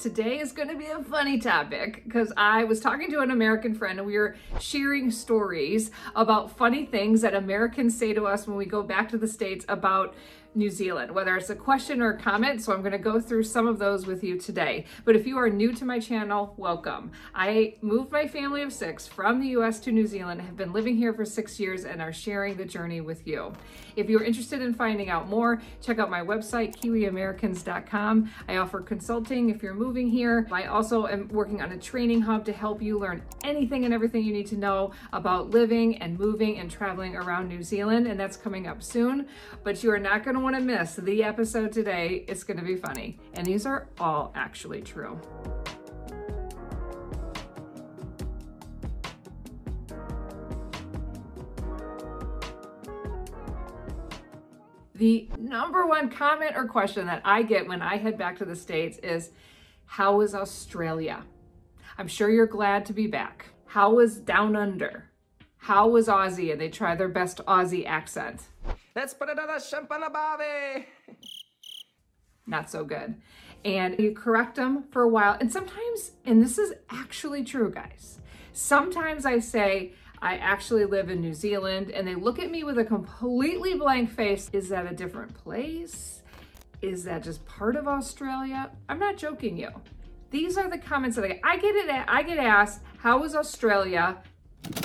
Today is going to be a funny topic because I was talking to an American friend and we were sharing stories about funny things that Americans say to us when we go back to the States about New Zealand, whether it's a question or a comment. So I'm going to go through some of those with you today. But if you are new to my channel, welcome. I moved my family of six from the US to New Zealand, have been living here for six years, and are sharing the journey with you. If you're interested in finding out more, check out my website, kiwiamericans.com. I offer consulting if you're moving here. I also am working on a training hub to help you learn anything and everything you need to know about living and moving and traveling around New Zealand, and that's coming up soon. But you are not going to want to miss the episode today. It's going to be funny. And these are all actually true. The number one comment or question that I get when I head back to the States is How is Australia? I'm sure you're glad to be back. How was Down Under? How was Aussie? And they try their best Aussie accent. Let's put another champagne bave. Not so good. And you correct them for a while. And sometimes, and this is actually true, guys, sometimes I say, I actually live in New Zealand, and they look at me with a completely blank face. Is that a different place? Is that just part of Australia? I'm not joking you. These are the comments that I get. I get it. I get asked, "How is Australia?"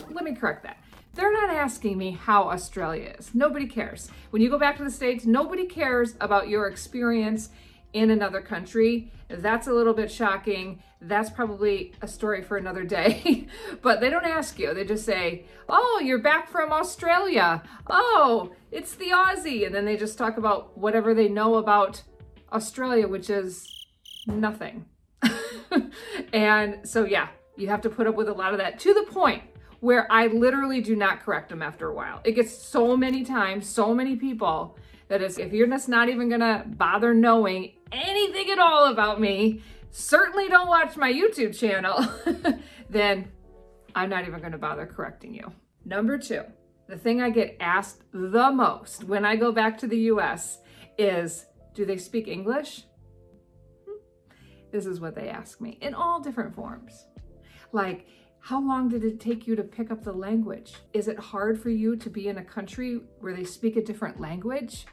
Let me correct that. They're not asking me how Australia is. Nobody cares. When you go back to the States, nobody cares about your experience in another country. That's a little bit shocking. That's probably a story for another day. but they don't ask you. They just say, Oh, you're back from Australia. Oh, it's the Aussie. And then they just talk about whatever they know about Australia, which is nothing. and so, yeah, you have to put up with a lot of that to the point where I literally do not correct them after a while. It gets so many times, so many people that is, if you're just not even gonna bother knowing anything at all about me, certainly don't watch my YouTube channel, then I'm not even gonna bother correcting you. Number two, the thing I get asked the most when I go back to the US is, do they speak English? This is what they ask me in all different forms. Like, how long did it take you to pick up the language? Is it hard for you to be in a country where they speak a different language?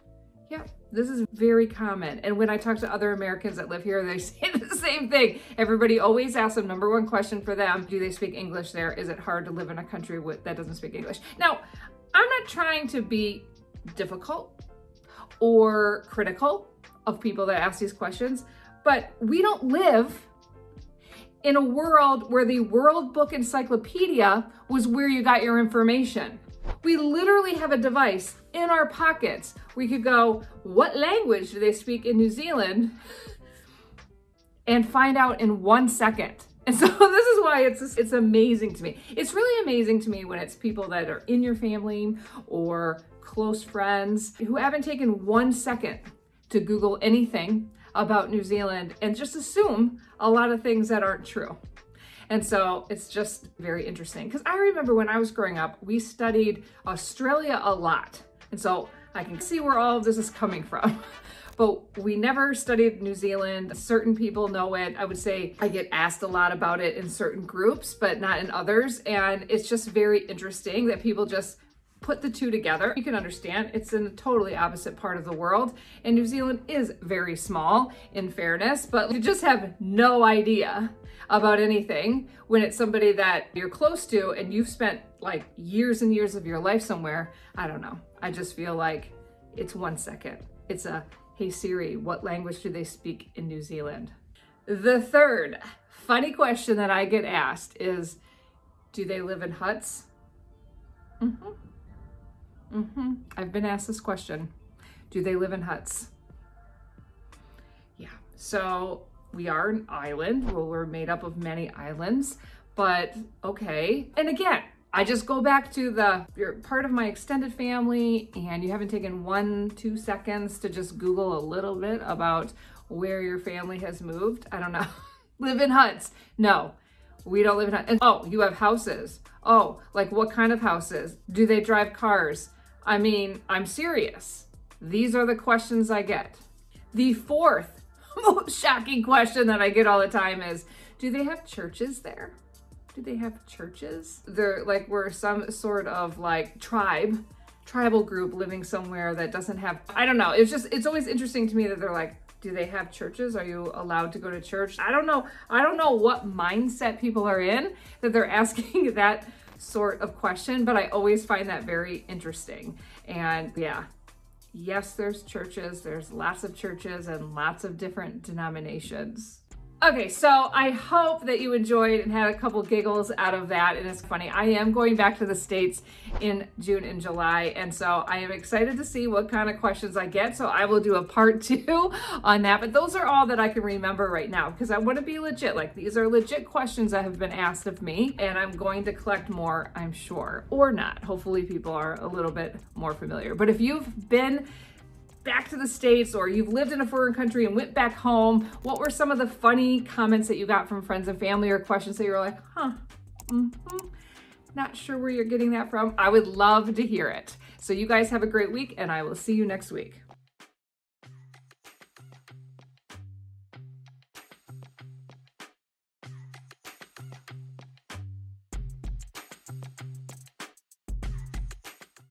Yeah, this is very common. And when I talk to other Americans that live here, they say the same thing. Everybody always asks them, number one question for them, do they speak English there? Is it hard to live in a country with, that doesn't speak English? Now, I'm not trying to be difficult or critical of people that ask these questions, but we don't live in a world where the World Book Encyclopedia was where you got your information. We literally have a device in our pockets We could go, what language do they speak in New Zealand? And find out in one second. And so this is why it's it's amazing to me. It's really amazing to me when it's people that are in your family or close friends who haven't taken one second to Google anything about New Zealand and just assume a lot of things that aren't true. And so it's just very interesting because I remember when I was growing up, we studied Australia a lot. And so I can see where all of this is coming from. but we never studied New Zealand. Certain people know it. I would say I get asked a lot about it in certain groups, but not in others. And it's just very interesting that people just put the two together, you can understand it's in a totally opposite part of the world. And New Zealand is very small, in fairness, but you just have no idea about anything when it's somebody that you're close to and you've spent like years and years of your life somewhere. I don't know. I just feel like it's one second. It's a, hey Siri, what language do they speak in New Zealand? The third funny question that I get asked is, do they live in huts? Mm-hmm. Mm-hmm. I've been asked this question. Do they live in huts? Yeah. So we are an island. Well, we're made up of many islands, but okay. And again, I just go back to the, you're part of my extended family and you haven't taken one, two seconds to just Google a little bit about where your family has moved. I don't know. live in huts. No, we don't live in huts. And, oh, you have houses. Oh, like what kind of houses? Do they drive cars? I mean, I'm serious. These are the questions I get. The fourth most shocking question that I get all the time is, do they have churches there? Do they have churches? They're like we're some sort of like tribe, tribal group living somewhere that doesn't have I don't know. It's just it's always interesting to me that they're like do they have churches? Are you allowed to go to church? I don't know. I don't know what mindset people are in that they're asking that sort of question, but I always find that very interesting. And yeah, yes, there's churches, there's lots of churches and lots of different denominations. Okay, so I hope that you enjoyed and had a couple giggles out of that. And it's funny, I am going back to the States in June and July. And so I am excited to see what kind of questions I get. So I will do a part two on that. But those are all that I can remember right now because I want to be legit. Like these are legit questions that have been asked of me. And I'm going to collect more, I'm sure, or not. Hopefully, people are a little bit more familiar. But if you've been back to the States or you've lived in a foreign country and went back home, what were some of the funny comments that you got from friends and family or questions that you were like, huh, mm-hmm, not sure where you're getting that from? I would love to hear it. So you guys have a great week and I will see you next week.